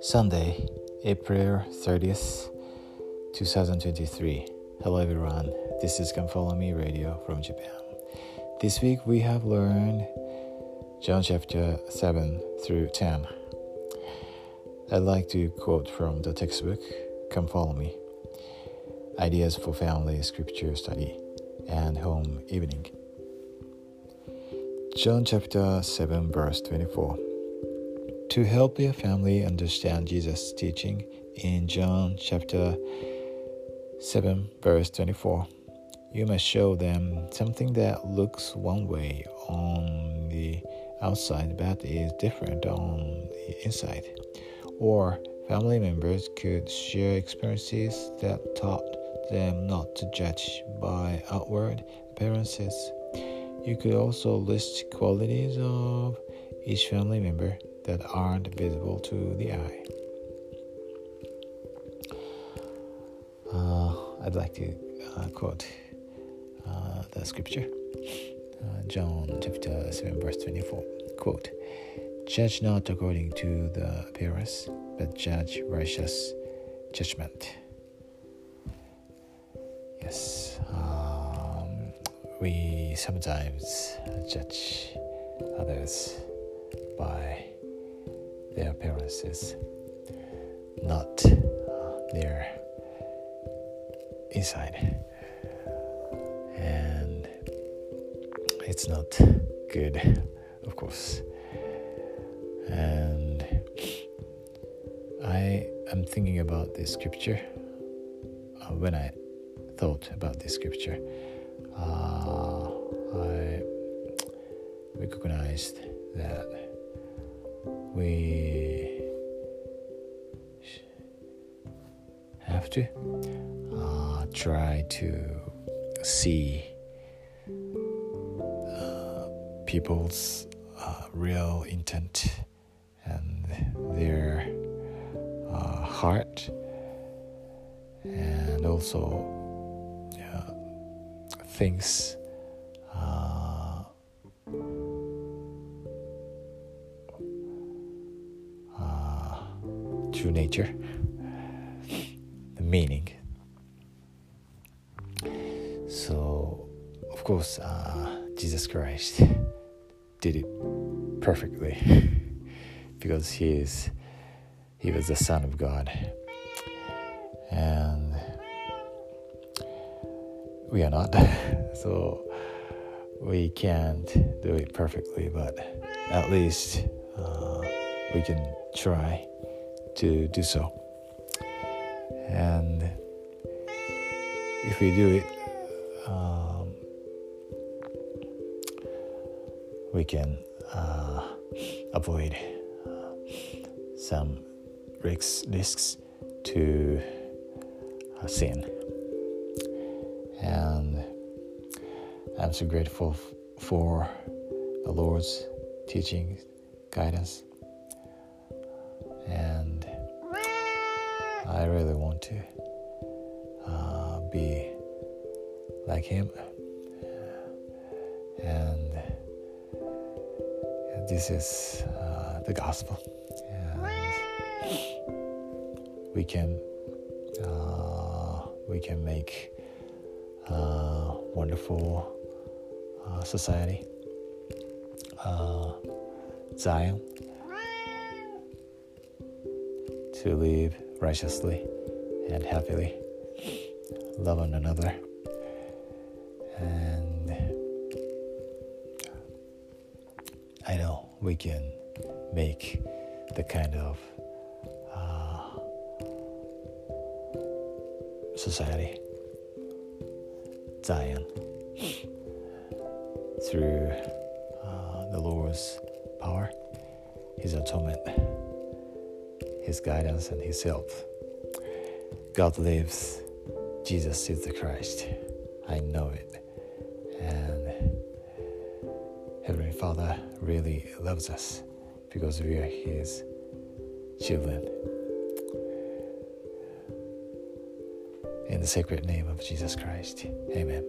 Sunday, April 30th, 2023. Hello everyone, this is Come Follow Me Radio from Japan. This week we have learned John chapter 7 through 10. I'd like to quote from the textbook Come Follow Me Ideas for Family Scripture Study and Home Evening. John chapter 7, verse 24. To help your family understand Jesus' teaching in John chapter 7, verse 24, you must show them something that looks one way on the outside but is different on the inside. Or family members could share experiences that taught them not to judge by outward appearances. You could also list qualities of each family member that aren't visible to the eye. Uh, I'd like to uh, quote uh, the scripture uh, John chapter 7, verse 24. Quote, Judge not according to the appearance, but judge righteous judgment. Yes, we sometimes judge others by their appearances, not their inside. And it's not good, of course. And I am thinking about this scripture uh, when I thought about this scripture. Uh, I recognized that we have to uh, try to see uh, people's uh, real intent and their uh, heart. And also things uh, uh, true nature, the meaning. So, of course, uh, Jesus Christ did it perfectly because he is he was the Son of God, and we are not. so we can't do it perfectly, but at least uh, we can try to do so. And if we do it, um, we can uh, avoid uh, some risks, risks to uh, sin. And I'm so grateful f- for the Lord's teaching, guidance. And I really want to uh, be like Him. And this is uh, the gospel. And we can uh, we can make wonderful uh, society, uh, Zion, to live righteously and happily, love one another, and I know we can make the kind of uh, society Zion through uh, the Lord's power, His atonement, His guidance, and His help. God lives. Jesus is the Christ. I know it. And Heavenly Father really loves us because we are His children. In the sacred name of Jesus Christ. Amen.